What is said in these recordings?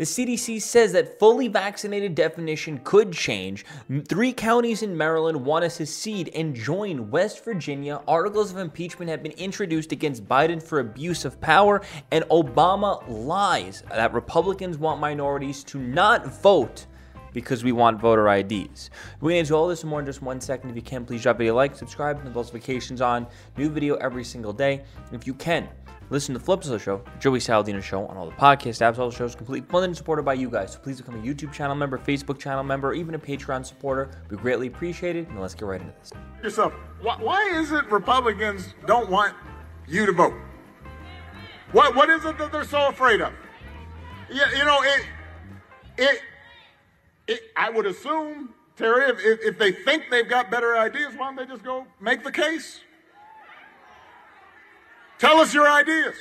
The CDC says that fully vaccinated definition could change. Three counties in Maryland want to secede and join West Virginia. Articles of impeachment have been introduced against Biden for abuse of power, and Obama lies that Republicans want minorities to not vote because we want voter IDs. We get into all this and more in just one second. If you can, please drop a like, subscribe, and the notifications on. New video every single day. If you can, Listen to Flips of the Show, Joey Saladino Show on all the podcast apps. All the shows completely funded and supported by you guys. So please become a YouTube channel member, Facebook channel member, or even a Patreon supporter. We greatly appreciate it. And let's get right into this. Yourself, why is it Republicans don't want you to vote? What what is it that they're so afraid of? Yeah, you know it. It. It I would assume Terry, if, if they think they've got better ideas, why don't they just go make the case? Tell us your ideas.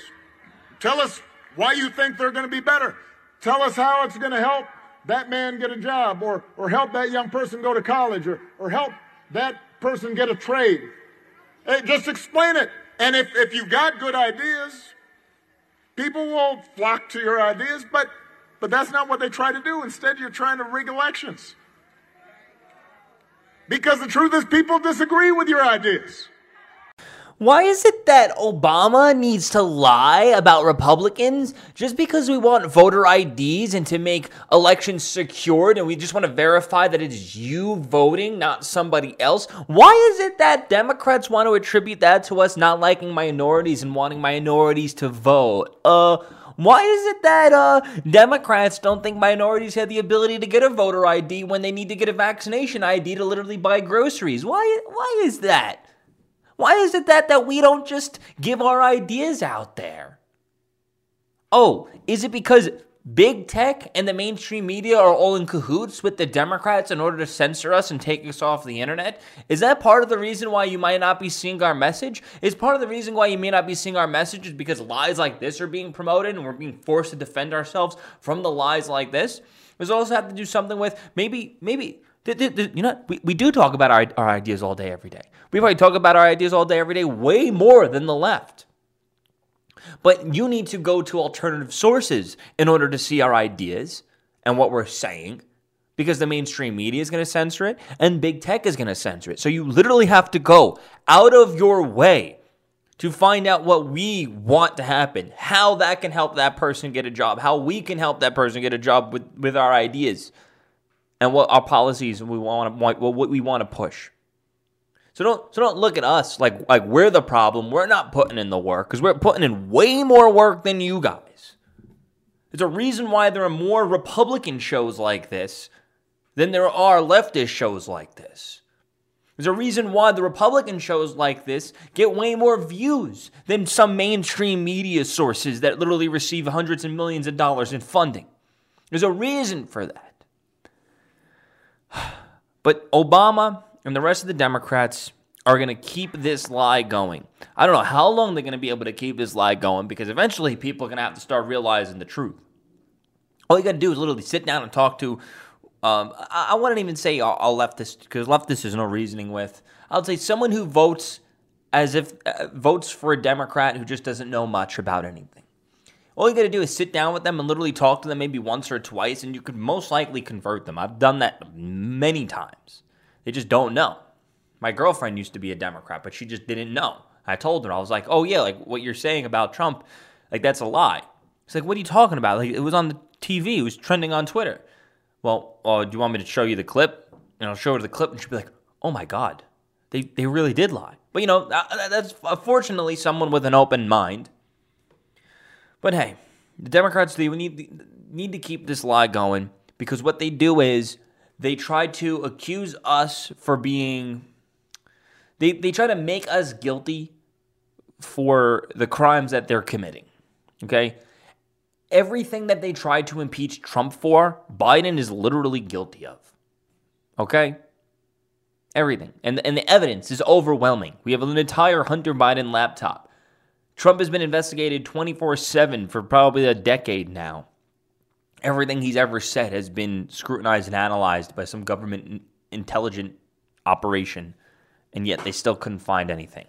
Tell us why you think they're going to be better. Tell us how it's going to help that man get a job or, or help that young person go to college or, or help that person get a trade. Hey, just explain it. And if, if you've got good ideas, people will flock to your ideas, but, but that's not what they try to do. Instead, you're trying to rig elections. Because the truth is, people disagree with your ideas. Why is it that Obama needs to lie about Republicans just because we want voter IDs and to make elections secured and we just want to verify that it is you voting, not somebody else? Why is it that Democrats want to attribute that to us not liking minorities and wanting minorities to vote? Uh, why is it that uh, Democrats don't think minorities have the ability to get a voter ID when they need to get a vaccination ID to literally buy groceries? Why, why is that? Why is it that that we don't just give our ideas out there? Oh, is it because big tech and the mainstream media are all in cahoots with the Democrats in order to censor us and take us off the internet? Is that part of the reason why you might not be seeing our message? Is part of the reason why you may not be seeing our message is because lies like this are being promoted and we're being forced to defend ourselves from the lies like this? Does also have to do something with maybe maybe you know, we, we do talk about our, our ideas all day, every day. We probably talk about our ideas all day, every day, way more than the left. But you need to go to alternative sources in order to see our ideas and what we're saying because the mainstream media is going to censor it and big tech is going to censor it. So you literally have to go out of your way to find out what we want to happen, how that can help that person get a job, how we can help that person get a job with, with our ideas and what our policies we want what we want to push. So don't so don't look at us like like we're the problem. We're not putting in the work because we're putting in way more work than you guys. There's a reason why there are more Republican shows like this than there are leftist shows like this. There's a reason why the Republican shows like this get way more views than some mainstream media sources that literally receive hundreds and millions of dollars in funding. There's a reason for that. But Obama and the rest of the Democrats are going to keep this lie going. I don't know how long they're going to be able to keep this lie going because eventually people are going to have to start realizing the truth. All you got to do is literally sit down and talk to. Um, I, I wouldn't even say a, a leftist because leftist is no reasoning with. I'll say someone who votes as if uh, votes for a Democrat who just doesn't know much about anything. All you got to do is sit down with them and literally talk to them maybe once or twice, and you could most likely convert them. I've done that many times. They just don't know. My girlfriend used to be a Democrat, but she just didn't know. I told her, I was like, oh, yeah, like what you're saying about Trump, like that's a lie. She's like, what are you talking about? Like it was on the TV, it was trending on Twitter. Well, uh, do you want me to show you the clip? And I'll show her the clip, and she'll be like, oh my God, they, they really did lie. But you know, uh, uh, that's uh, fortunately someone with an open mind but hey, the Democrats they need need to keep this lie going because what they do is they try to accuse us for being they they try to make us guilty for the crimes that they're committing. Okay? Everything that they tried to impeach Trump for, Biden is literally guilty of. Okay? Everything. And, and the evidence is overwhelming. We have an entire Hunter Biden laptop Trump has been investigated 24 7 for probably a decade now. Everything he's ever said has been scrutinized and analyzed by some government intelligent operation, and yet they still couldn't find anything.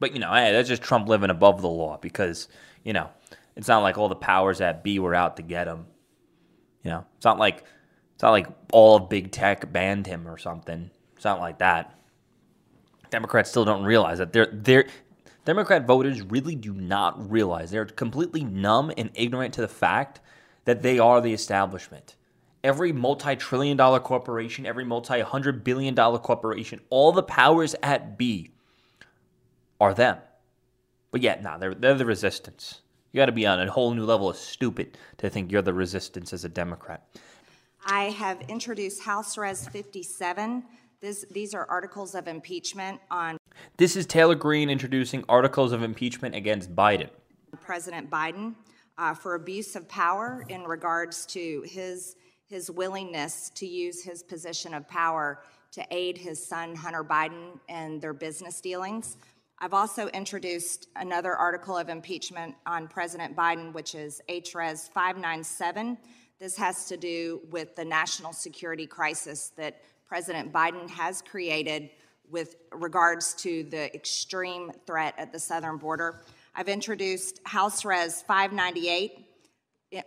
But, you know, hey, that's just Trump living above the law because, you know, it's not like all the powers that be were out to get him. You know, it's not like it's not like all of big tech banned him or something. It's not like that. Democrats still don't realize that they're they're Democrat voters really do not realize they're completely numb and ignorant to the fact that they are the establishment. Every multi trillion dollar corporation, every multi hundred billion dollar corporation, all the powers at B are them. But yet, nah, they're, they're the resistance. You got to be on a whole new level of stupid to think you're the resistance as a Democrat. I have introduced House Res 57. This, these are articles of impeachment on This is Taylor Greene introducing articles of impeachment against Biden. President Biden uh, for abuse of power in regards to his, his willingness to use his position of power to aid his son Hunter Biden and their business dealings. I've also introduced another article of impeachment on President Biden, which is HRES 597. This has to do with the national security crisis that President Biden has created with regards to the extreme threat at the southern border. I've introduced House Res 598,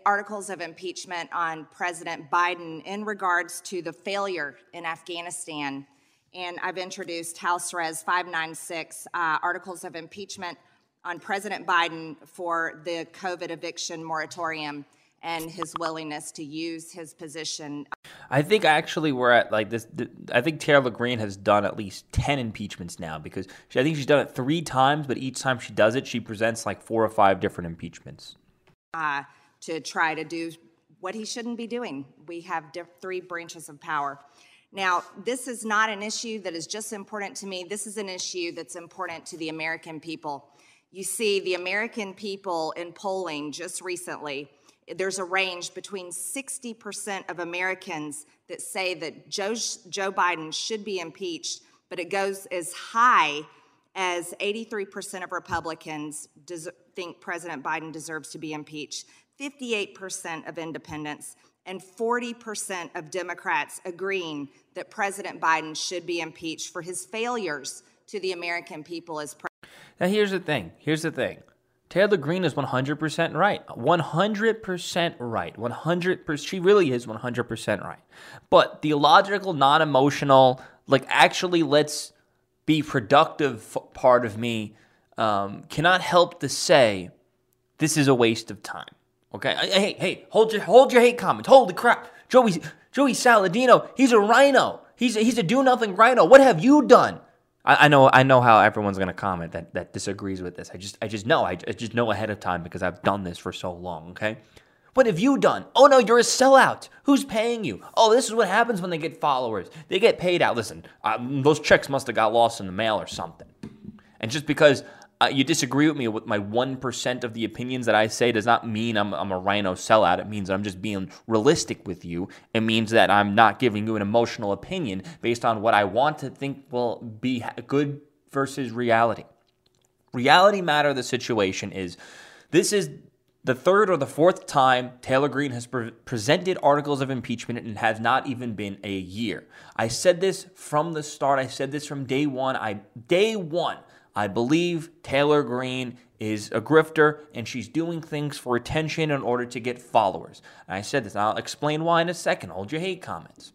articles of impeachment on President Biden in regards to the failure in Afghanistan. And I've introduced House Res 596 uh, articles of impeachment on President Biden for the COVID eviction moratorium and his willingness to use his position. I think actually we're at like this. I think Taylor Greene has done at least 10 impeachments now because she, I think she's done it three times, but each time she does it, she presents like four or five different impeachments. Uh, to try to do what he shouldn't be doing. We have diff- three branches of power. Now, this is not an issue that is just important to me. This is an issue that's important to the American people. You see, the American people in polling just recently, there's a range between 60% of Americans that say that Joe, Joe Biden should be impeached, but it goes as high as 83% of Republicans des- think President Biden deserves to be impeached, 58% of independents, and 40% of Democrats agreeing that President Biden should be impeached for his failures to the American people as president. Now, here's the thing. Here's the thing. Taylor Greene is 100% right. 100% right. 100%. She really is 100% right. But the logical, non emotional, like actually let's be productive part of me um, cannot help to say this is a waste of time. Okay, hey, hey, hold your hold your hate comments. Holy crap, Joey Joey Saladino, he's a RINO. He's a, he's a do nothing RINO. What have you done? I, I, know I know how everyone's gonna comment that that disagrees with this. I just I just know I, I just know ahead of time because I've done this for so long. Okay, what have you done? Oh no, you're a sellout. Who's paying you? Oh, this is what happens when they get followers. They get paid out. Listen, um, those checks must have got lost in the mail or something. And just because uh, you disagree with me with my 1% of the opinions that I say does not mean I'm, I'm a RINO sellout. It means that I'm just being realistic with you. It means that I'm not giving you an emotional opinion based on what I want to think will be good versus reality. Reality matter the situation is this is the third or the fourth time Taylor Greene has pre- presented articles of impeachment and has not even been a year. I said this from the start. I said this from day one. I day one I believe Taylor Greene is a grifter and she's doing things for attention in order to get followers. And I said this, I'll explain why in a second. Hold your hate comments.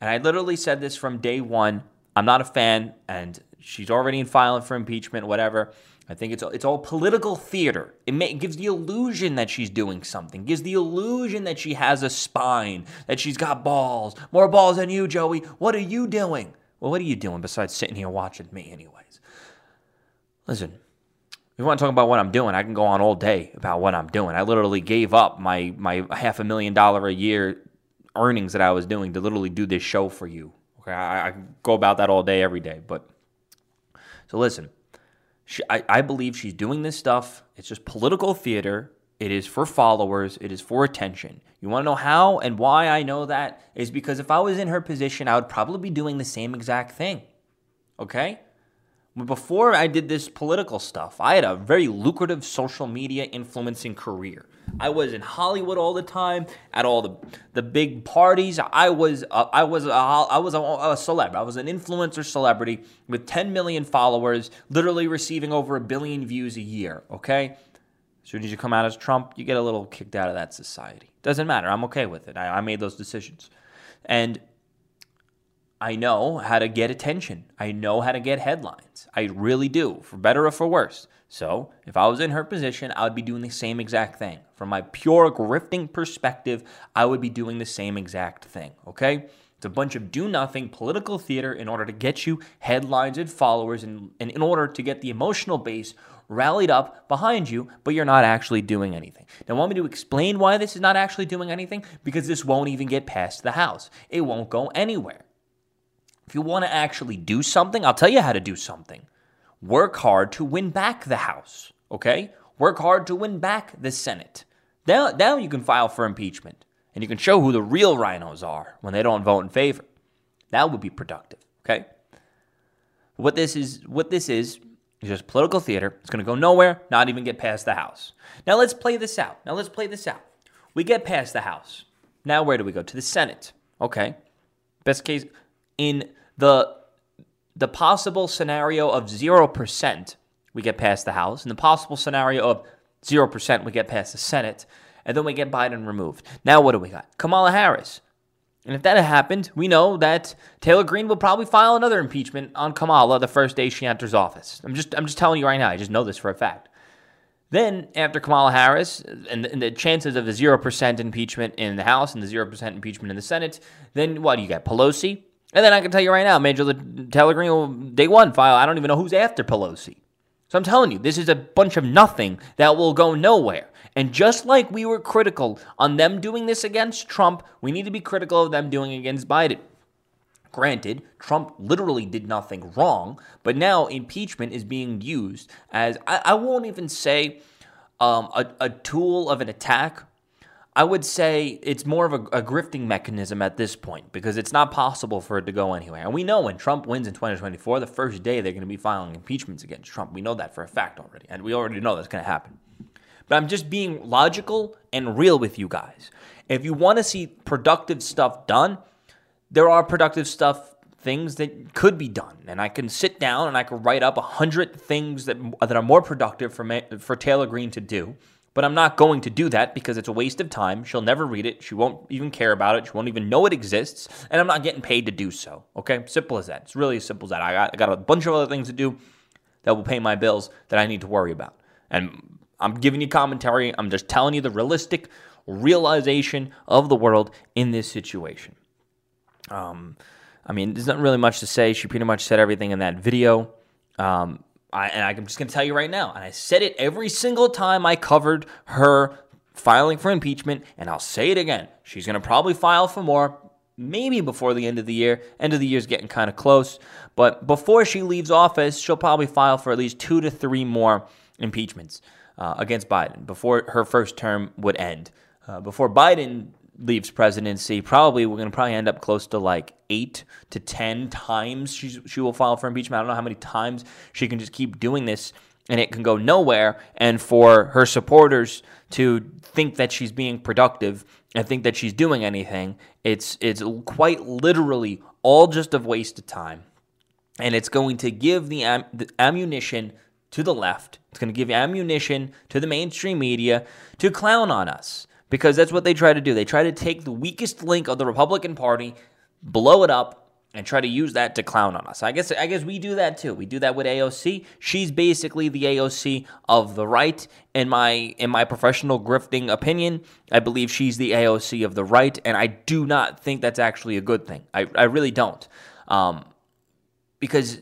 And I literally said this from day one. I'm not a fan, and she's already in filing for impeachment, whatever. I think it's it's all political theater. It, may, it gives the illusion that she's doing something. Gives the illusion that she has a spine, that she's got balls, more balls than you, Joey. What are you doing? Well, what are you doing besides sitting here watching me, anyways? Listen, if you want to talk about what I'm doing, I can go on all day about what I'm doing. I literally gave up my my half a million dollar a year earnings that I was doing to literally do this show for you. Okay, I, I go about that all day, every day. But so listen, she, I, I believe she's doing this stuff. It's just political theater. It is for followers. It is for attention. You want to know how and why I know that? Is because if I was in her position, I would probably be doing the same exact thing. Okay? Before I did this political stuff, I had a very lucrative social media influencing career. I was in Hollywood all the time, at all the the big parties. I was I was a, I was a, a celeb. I was an influencer celebrity with 10 million followers, literally receiving over a billion views a year. Okay, as soon as you come out as Trump, you get a little kicked out of that society. Doesn't matter. I'm okay with it. I, I made those decisions. And I know how to get attention. I know how to get headlines. I really do, for better or for worse. So, if I was in her position, I would be doing the same exact thing. From my pure grifting perspective, I would be doing the same exact thing, okay? It's a bunch of do nothing political theater in order to get you headlines and followers and, and in order to get the emotional base rallied up behind you, but you're not actually doing anything. Now, want me to explain why this is not actually doing anything? Because this won't even get past the House, it won't go anywhere. If you want to actually do something, I'll tell you how to do something. Work hard to win back the House, okay? Work hard to win back the Senate. Now, now you can file for impeachment and you can show who the real RINOs are when they don't vote in favor. That would be productive, okay? What this is, what this is, is just political theater. It's going to go nowhere, not even get past the House. Now let's play this out. Now let's play this out. We get past the House. Now where do we go? To the Senate. Okay. Best case in the the possible scenario of 0%, we get past the House. and the possible scenario of 0%, we get past the Senate. And then we get Biden removed. Now what do we got? Kamala Harris. And if that had happened, we know that Taylor Greene will probably file another impeachment on Kamala the first day she enters office. I'm just I'm just telling you right now. I just know this for a fact. Then, after Kamala Harris and the, and the chances of the 0% impeachment in the House and the 0% impeachment in the Senate, then what do you got? Pelosi? And then I can tell you right now, Major Greene will day one file. I don't even know who's after Pelosi. So I'm telling you, this is a bunch of nothing that will go nowhere. And just like we were critical on them doing this against Trump, we need to be critical of them doing against Biden. Granted, Trump literally did nothing wrong, but now impeachment is being used as, I, I won't even say um, a, a tool of an attack I would say it's more of a, a, grifting mechanism at this point because it's not possible for it to go anywhere. And we know when Trump wins in 2024, the first day they're going to be filing impeachments against Trump. We know that for a fact already. And we already know that's going to happen. But I'm just being logical and real with you guys. If you want to see productive stuff done, there are productive stuff things that could be done and I can sit down and I can write up a hundred things that that are more productive for for Taylor Greene to do but I'm not going to do that because it's a waste of time. She'll never read it. She won't even care about it. She won't even know it exists. And I'm not getting paid to do so. Okay? Simple as that. It's really as simple as that. I got, I got a bunch of other things to do that will pay my bills that I need to worry about. And I'm giving you commentary. I'm just telling you the realistic realization of the world in this situation. Um, I mean, there's not really much to say. She pretty much said everything in that video. Um, I, and I'm just going to tell you right now, and I said it every single time I covered her filing for impeachment, and I'll say it again. She's going to probably file for more, maybe before the end of the year. End of the year is getting kind of close, but before she leaves office, she'll probably file for at least two to three more impeachments uh, against Biden before her first term would end. Uh, before Biden leaves presidency, probably we're going to probably end up close to like eight to ten times she she will file for impeachment. I don't know how many times she can just keep doing this and it can go nowhere. And for her supporters to think that she's being productive and think that she's doing anything, it's it's quite literally all just a waste of time. And it's going to give the, am- the ammunition to the left. It's going to give ammunition to the mainstream media to clown on us because that's what they try to do. They try to take the weakest link of the Republican Party, blow it up, and try to use that to clown on us. I guess I guess we do that too. We do that with AOC. She's basically the AOC of the right in my in my professional grifting opinion. I believe she's the AOC of the right, and I do not think that's actually a good thing. I, I really don't. Um, because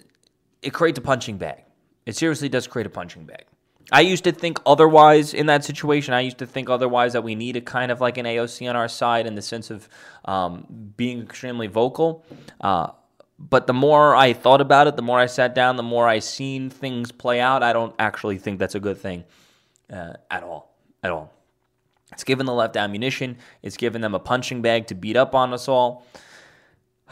it creates a punching bag. It seriously does create a punching bag. I used to think otherwise in that situation. I used to think otherwise that we need a kind of like an AOC on our side in the sense of um, being extremely vocal. Uh, but the more I thought about it, the more I sat down, the more I seen things play out. I don't actually think that's a good thing uh, at all. At all. It's given the left ammunition. It's given them a punching bag to beat up on us all.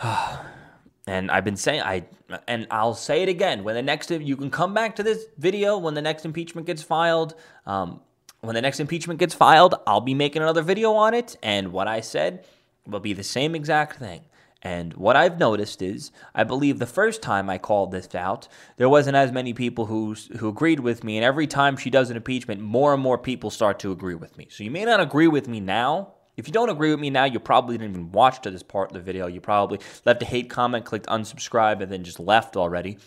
And I've been saying I and I'll say it again when the next you can come back to this video when the next impeachment gets filed. Um, when the next impeachment gets filed, I'll be making another video on it, and what I said will be the same exact thing. And what I've noticed is, I believe the first time I called this out, there wasn't as many people who who agreed with me, and every time she does an impeachment, more and more people start to agree with me. So you may not agree with me now, If you don't agree with me now, you probably didn't even watch to this part of the video. You probably left a hate comment, clicked unsubscribe, and then just left already.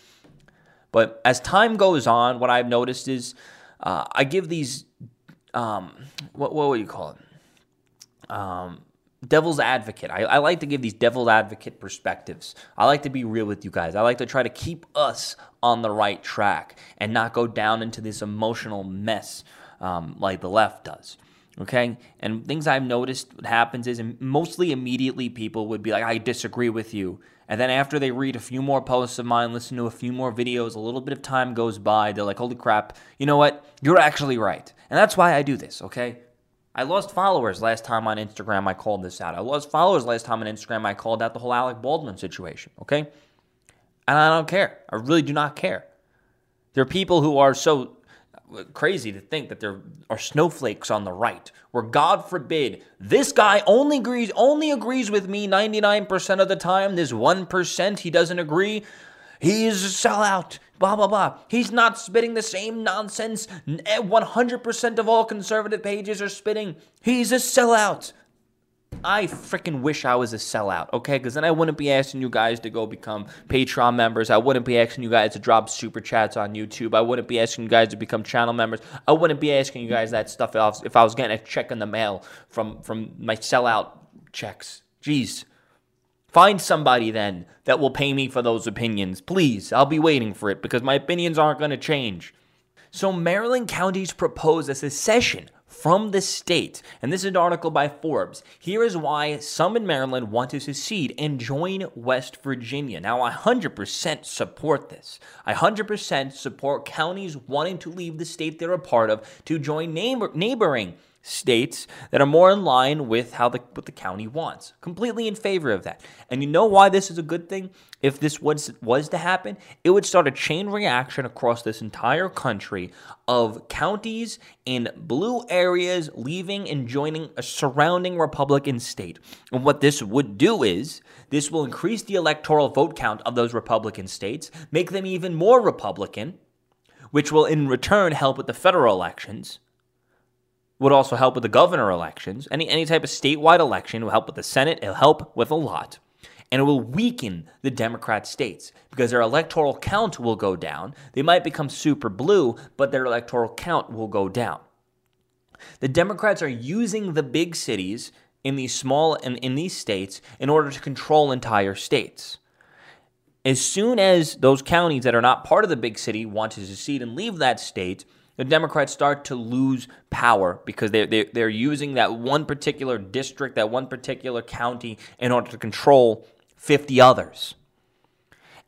But as time goes on, what I've noticed is uh, I give these, um, what, what would you call it? Um, devil's advocate. I, I, like to give these devil's advocate perspectives. I like to be real with you guys. I like to try to keep us on the right track and not go down into this emotional mess um, like the left does. Okay? And things I've noticed what happens is mostly immediately people would be like, I disagree with you. And then after they read a few more posts of mine, listen to a few more videos, a little bit of time goes by, they're like, holy crap, you know what? You're actually right. And that's why I do this, okay? I lost followers last time on Instagram. I called this out. I lost followers last time on Instagram. I called out the whole Alec Baldwin situation. Okay, and I don't care. I really do not care. There are people who are so crazy to think that there are snowflakes on the right, where God forbid this guy only agrees only agrees with me 99% of the time. This 1% he doesn't agree. He's a sellout. Blah, blah, blah. He's not spitting the same nonsense 100% eh, of all conservative pages are spitting. He's a sellout. I freaking wish I was a sellout, okay? Because then I wouldn't be asking you guys to go become Patreon members. I wouldn't be asking you guys to drop super chats on YouTube. I wouldn't be asking you guys to become channel members. I wouldn't be asking you guys that stuff if I was getting a check in the mail from, from my sellout checks. Jeez. Find somebody then that will pay me for those opinions. Please, I'll be waiting for it because my opinions aren't going to change. So, Maryland counties propose a secession from the state. And this is an article by Forbes. Here is why some in Maryland want to secede and join West Virginia. Now, I 100% support this. I 100% support counties wanting to leave the state they're a part of to join neighbor- neighboring states that are more in line with how the what the county wants. Completely in favor of that. And you know why this is a good thing? If this was was to happen, it would start a chain reaction across this entire country of counties in blue areas leaving and joining a surrounding Republican state. And what this would do is this will increase the electoral vote count of those Republican states, make them even more Republican, which will in return help with the federal elections would also help with the governor elections. Any, any type of statewide election will help with the Senate. It'll help with a lot. And it will weaken the Democrat states because their electoral count will go down. They might become super blue, but their electoral count will go down. The Democrats are using the big cities in these small and in these states in order to control entire states. As soon as those counties that are not part of the big city want to secede and leave that state, the Democrats start to lose power because they're, they're, they're using that one particular district, that one particular county, in order to control 50 others.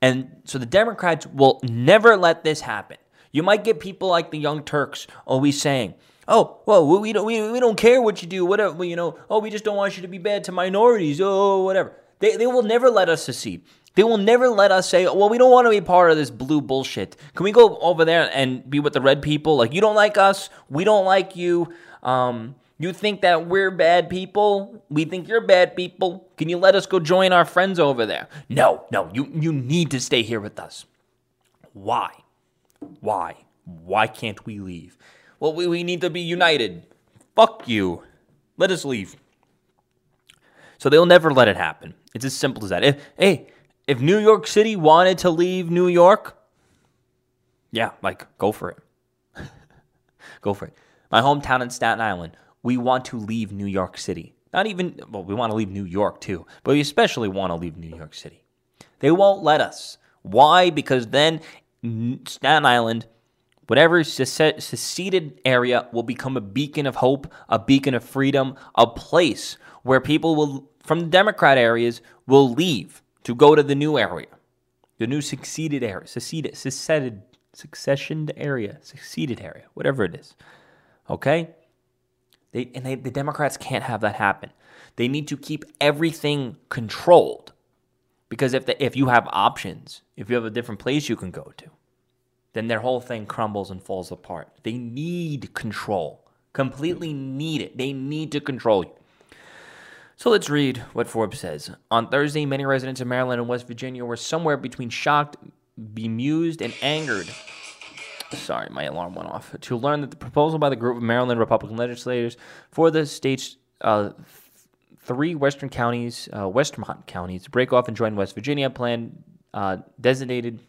And so the Democrats will never let this happen. You might get people like the Young Turks always saying, "Oh, well, we don't we, we don't care what you do, whatever, you know. Oh, we just don't want you to be bad to minorities. Oh, whatever." They they will never let us secede. They will never let us say, well, we don't want to be part of this blue bullshit. Can we go over there and be with the red people? Like, you don't like us, we don't like you. Um, you think that we're bad people? We think you're bad people. Can you let us go join our friends over there? No, no, you, you need to stay here with us. Why? Why? Why can't we leave? Well, we, we need to be united. Fuck you. Let us leave. So they'll never let it happen. It's as simple as that. If, hey, if New York City wanted to leave New York, yeah, like go for it. go for it. My hometown in Staten Island, we want to leave New York City. Not even, well, we want to leave New York too, but we especially want to leave New York City. They won't let us. Why? Because then Staten Island, whatever seceded area, will become a beacon of hope, a beacon of freedom, a place where people will, from the Democrat areas, will leave to go to the new area, the new succeeded area, succeeded, succeeded, successioned area, succeeded area, whatever it is. Okay? They, and they, the Democrats can't have that happen. They need to keep everything controlled. Because if, the, if you have options, if you have a different place you can go to, then their whole thing crumbles and falls apart. They need control, completely need it. They need to control you. So let's read what Forbes says. On Thursday, many residents of Maryland and West Virginia were somewhere between shocked, bemused, and angered. Sorry, my alarm went off. To learn that the proposal by the group of Maryland Republican legislators for the state's uh, three western counties, uh, Westmont counties, to break off and join West Virginia. Plan uh, designated.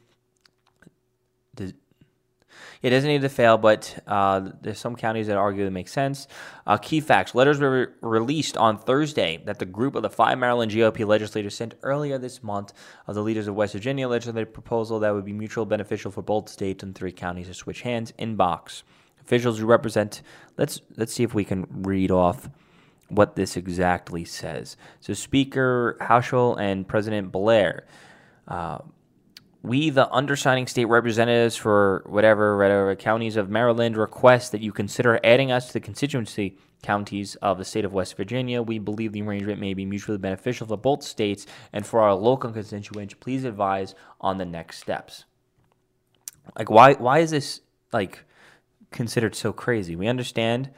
Des- yeah, designated to fail, but uh, there's some counties that argue that makes sense. Uh, key facts: letters were re- released on Thursday that the group of the five Maryland GOP legislators sent earlier this month of the leaders of West Virginia legislative proposal that would be mutually beneficial for both states and three counties to switch hands. Inbox officials who represent. Let's let's see if we can read off what this exactly says. So, Speaker Hanshaw and President Blair. Uh, we, the undersigning state representatives for whatever, whatever counties of Maryland, request that you consider adding us to the constituency counties of the state of West Virginia. We believe the arrangement may be mutually beneficial for both states and for our local constituents. Please advise on the next steps. Like, why? Why is this like considered so crazy? We understand.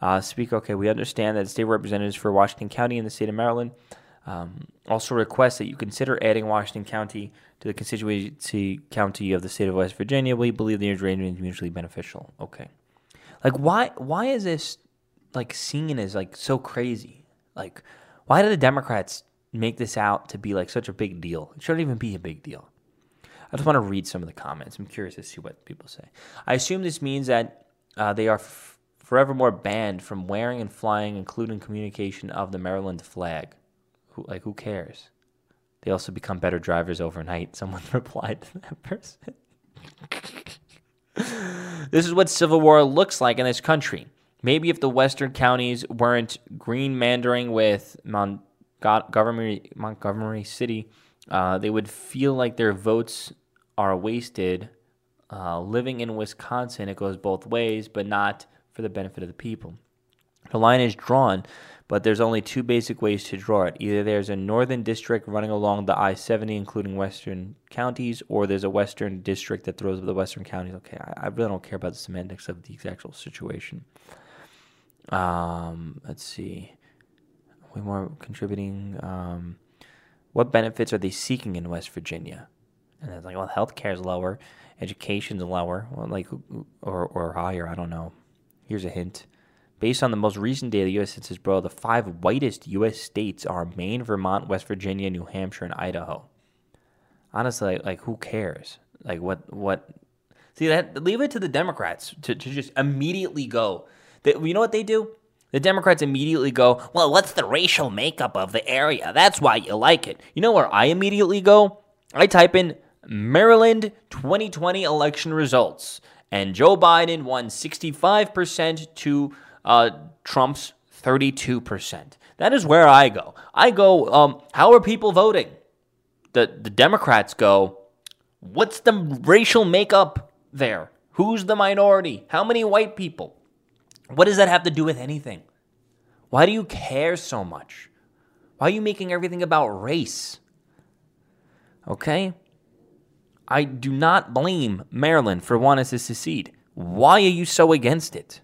Uh, speak. Okay, we understand that state representatives for Washington County in the state of Maryland um, also request that you consider adding Washington County to the constituency county of the state of West Virginia. We believe the arrangement is mutually beneficial. Okay, like why why is this like seen as like so crazy? Like why do the Democrats make this out to be like such a big deal? It shouldn't even be a big deal. I just want to read some of the comments. I'm curious to see what people say. I assume this means that uh, they are f- forevermore banned from wearing and flying, including communication of the Maryland flag. Who, like, who cares? They also become better drivers overnight. Someone replied to that person. this is what civil war looks like in this country. Maybe if the western counties weren't green greenmandering with Montgomery, Montgomery City, uh, they would feel like their votes are wasted. Uh, living in Wisconsin, it goes both ways, but not for the benefit of the people. The line is drawn, but there's only two basic ways to draw it. Either there's a northern district running along the I 70, including western counties, or there's a western district that throws up the western counties. Okay, I, I really don't care about the semantics of the actual situation. Um, let's see. Way more contributing. Um, what benefits are they seeking in West Virginia? And it's like, well, healthcare is lower, education's lower, well, like, or or higher. I don't know. Here's a hint. Based on the most recent data, the U.S. Census Bureau, the five whitest U.S. states are Maine, Vermont, West Virginia, New Hampshire, and Idaho. Honestly, like, like who cares? Like, what, what? See that? Leave it to the Democrats to, to just immediately go. They, you know what they do? The Democrats immediately go, well, what's the racial makeup of the area? That's why you like it. You know where I immediately go? I type in Maryland 2020 election results, and Joe Biden won 65% to uh, Trump's 32%. That is where I go. I go, um, how are people voting? The, the Democrats go, what's the racial makeup there? Who's the minority? How many white people? What does that have to do with anything? Why do you care so much? Why are you making everything about race? Okay? I do not blame Maryland for wanting to secede. Why are you so against it?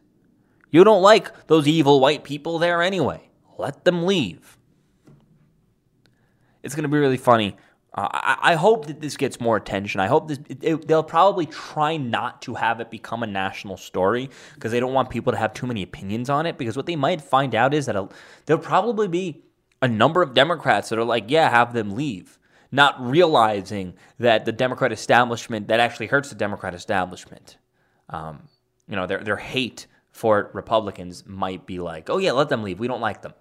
You don't like those evil white people there anyway. Let them leave. It's going to be really funny. Uh, I, I, hope that this gets more attention. I hope this, it, it, they'll probably try not to have it become a national story because they don't want people to have too many opinions on it. Because what they might find out is that there'll probably be a number of Democrats that are like, yeah, have them leave, not realizing that the Democrat establishment, that actually hurts the Democrat establishment. Um, you know, their, their hate for Republicans might be like, oh, yeah, let them leave. We don't like them.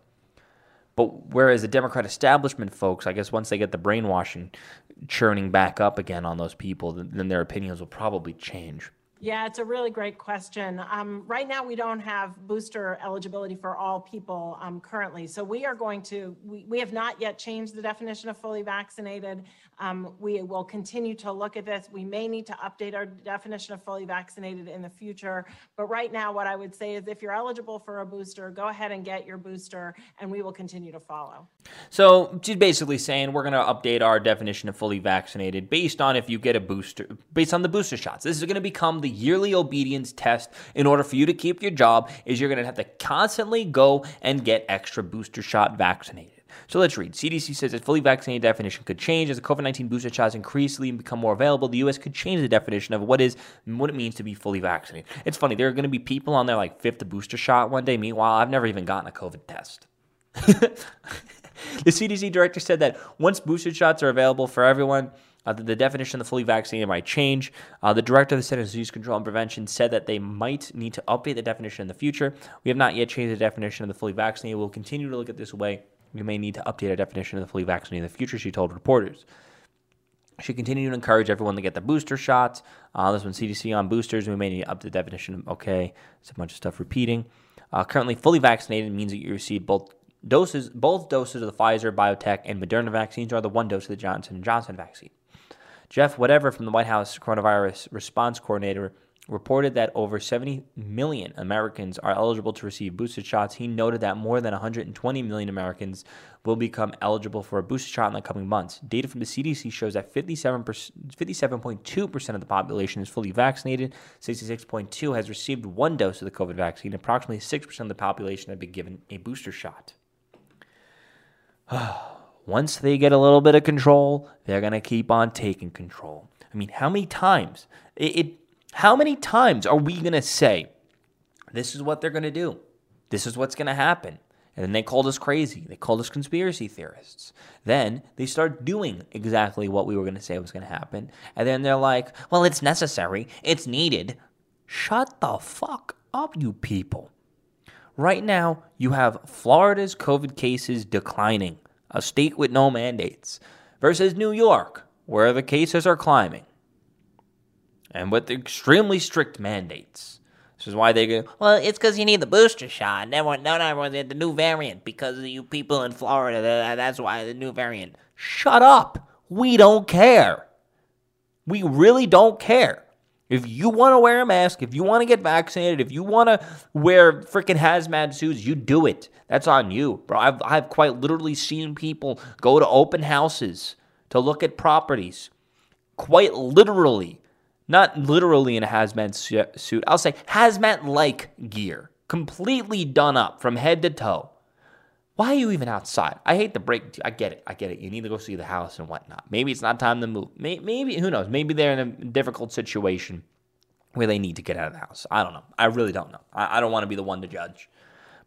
But whereas the Democrat establishment folks, I guess once they get the brainwashing churning back up again on those people, then their opinions will probably change. Yeah, it's a really great question. Um, right now, we don't have booster eligibility for all people um, currently. So we are going to, we, we have not yet changed the definition of fully vaccinated. Um, we will continue to look at this. We may need to update our definition of fully vaccinated in the future. But right now, what I would say is if you're eligible for a booster, go ahead and get your booster, and we will continue to follow. So she's basically saying we're going to update our definition of fully vaccinated based on if you get a booster, based on the booster shots. This is going to become the yearly obedience test in order for you to keep your job is you're going to have to constantly go and get extra booster shot vaccinated. So let's read. CDC says that fully vaccinated definition could change as the COVID-19 booster shots increasingly become more available. The U.S. could change the definition of what is what it means to be fully vaccinated. It's funny. There are going to be people on their like fifth booster shot one day. Meanwhile, I've never even gotten a COVID test. the CDC director said that once booster shots are available for everyone, uh, the, the, definition of the fully vaccinated might change. Uh, the director of the Centers for Disease Control and Prevention said that they might need to update the definition in the future. We have not yet changed the definition of the fully vaccinated. We'll continue to look at this way. We may need to update our definition of the fully vaccinated in the future, she told reporters. She continued to encourage everyone to get the booster shots. Uh, this one, CDC on boosters. We may need to up the definition. Okay, it's a bunch of stuff repeating. Uh, currently, fully vaccinated means that you receive both doses, both doses of the Pfizer, BioNTech, and Moderna vaccines, are the one dose of the Johnson and Johnson vaccine. Jeff Whatever from the White House coronavirus response coordinator reported that over 70 million Americans are eligible to receive booster shots. He noted that more than 120 million Americans will become eligible for a booster shot in the coming months. Data from the CDC shows that 57 57.2% of the population is fully vaccinated, 66.2 has received one dose of the COVID vaccine, approximately 6% of the population have been given a booster shot. Once they get a little bit of control, they're going to keep on taking control. I mean, how many times it, it how many times are we going to say, this is what they're going to do? This is what's going to happen. And then they called us crazy. They called us conspiracy theorists. Then they start doing exactly what we were going to say was going to happen. And then they're like, well, it's necessary. It's needed. Shut the fuck up, you people. Right now, you have Florida's COVID cases declining, a state with no mandates, versus New York, where the cases are climbing and with extremely strict mandates. This is why they go, well, it's because you need the booster shot. Never, not everyone, the new variant, because of you people in Florida, that's why the new variant. Shut up. We don't care. We really don't care. If you want to wear a mask, if you want to get vaccinated, if you want to wear freaking hazmat suits, you do it. That's on you, bro. I've, I've quite literally seen people go to open houses to look at properties. Quite literally not literally in a hazmat suit. I'll say hazmat like gear, completely done up from head to toe. Why are you even outside? I hate to break. I get it. I get it. You need to go see the house and whatnot. Maybe it's not time to move. Maybe, who knows? Maybe they're in a difficult situation where they need to get out of the house. I don't know. I really don't know. I, I don't want to be the one to judge.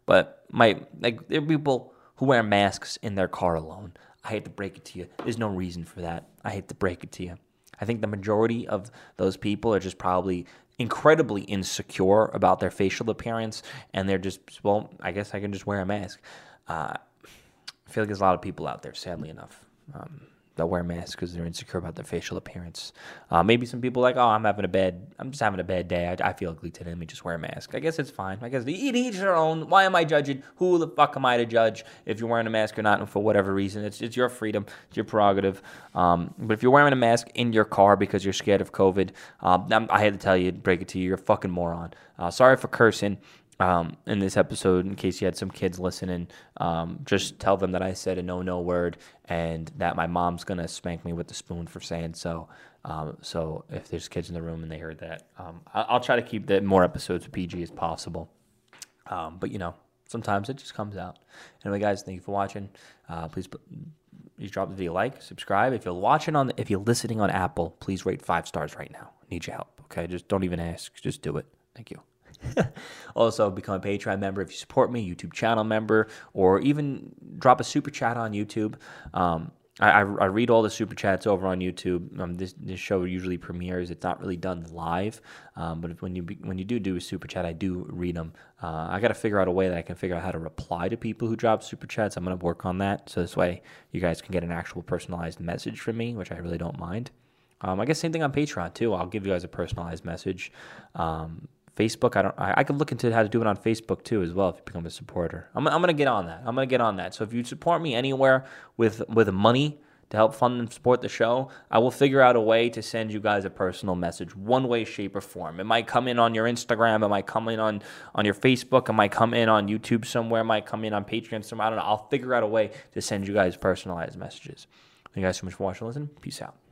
But my like there are people who wear masks in their car alone. I hate to break it to you. There's no reason for that. I hate to break it to you. I think the majority of those people are just probably incredibly insecure about their facial appearance, and they're just, well, I guess I can just wear a mask. Uh, I feel like there's a lot of people out there, sadly enough. Um, that wear masks because they're insecure about their facial appearance. Uh, maybe some people like, oh, I'm having a bad, I'm just having a bad day. I, I feel ugly today. Let me just wear a mask. I guess it's fine. I guess eat each their own. Why am I judging? Who the fuck am I to judge if you're wearing a mask or not? And for whatever reason, it's it's your freedom, it's your prerogative. Um, but if you're wearing a mask in your car because you're scared of COVID, uh, I had to tell you, break it to you, you're a fucking moron. Uh, sorry for cursing um, in this episode, in case you had some kids listening, um, just tell them that I said a no no word and that my mom's gonna spank me with the spoon for saying so. Um, so if there's kids in the room and they heard that, um, I- will try to keep the more episodes PG as possible. Um, but you know, sometimes it just comes out. Anyway, guys, thank you for watching. Uh, please. Please drop the video like, subscribe. If you're watching on, if you're listening on Apple, please rate five stars right now. Need your help. Okay, just don't even ask. Just do it. Thank you. also, become a Patreon member if you support me, YouTube channel member, or even drop a super chat on YouTube. Um, I, I, read all the super chats over on YouTube. Um, this this show usually premieres. It's not really done live, um, but when you when you do do a super chat, I do read them. Uh, I got to figure out a way that I can figure out how to reply to people who drop super chats. I'm gonna work on that, so this way you guys can get an actual personalized message from me, which I really don't mind. Um, I guess same thing on Patreon too. I'll give you guys a personalized message. Um, Facebook, I don't. I, I could look into how to do it on Facebook too as well if you become a supporter. I'm, I'm gonna get on that. I'm gonna get on that. So if you support me anywhere with with money to help fund and support the show, I will figure out a way to send you guys a personal message, one way, shape, or form. It might come in on your Instagram. It might come in on on your Facebook. It might come in on YouTube somewhere. It might come in on Patreon somewhere. I don't know. I'll figure out a way to send you guys personalized messages. Thank you guys so much for watching. Listen. Peace out.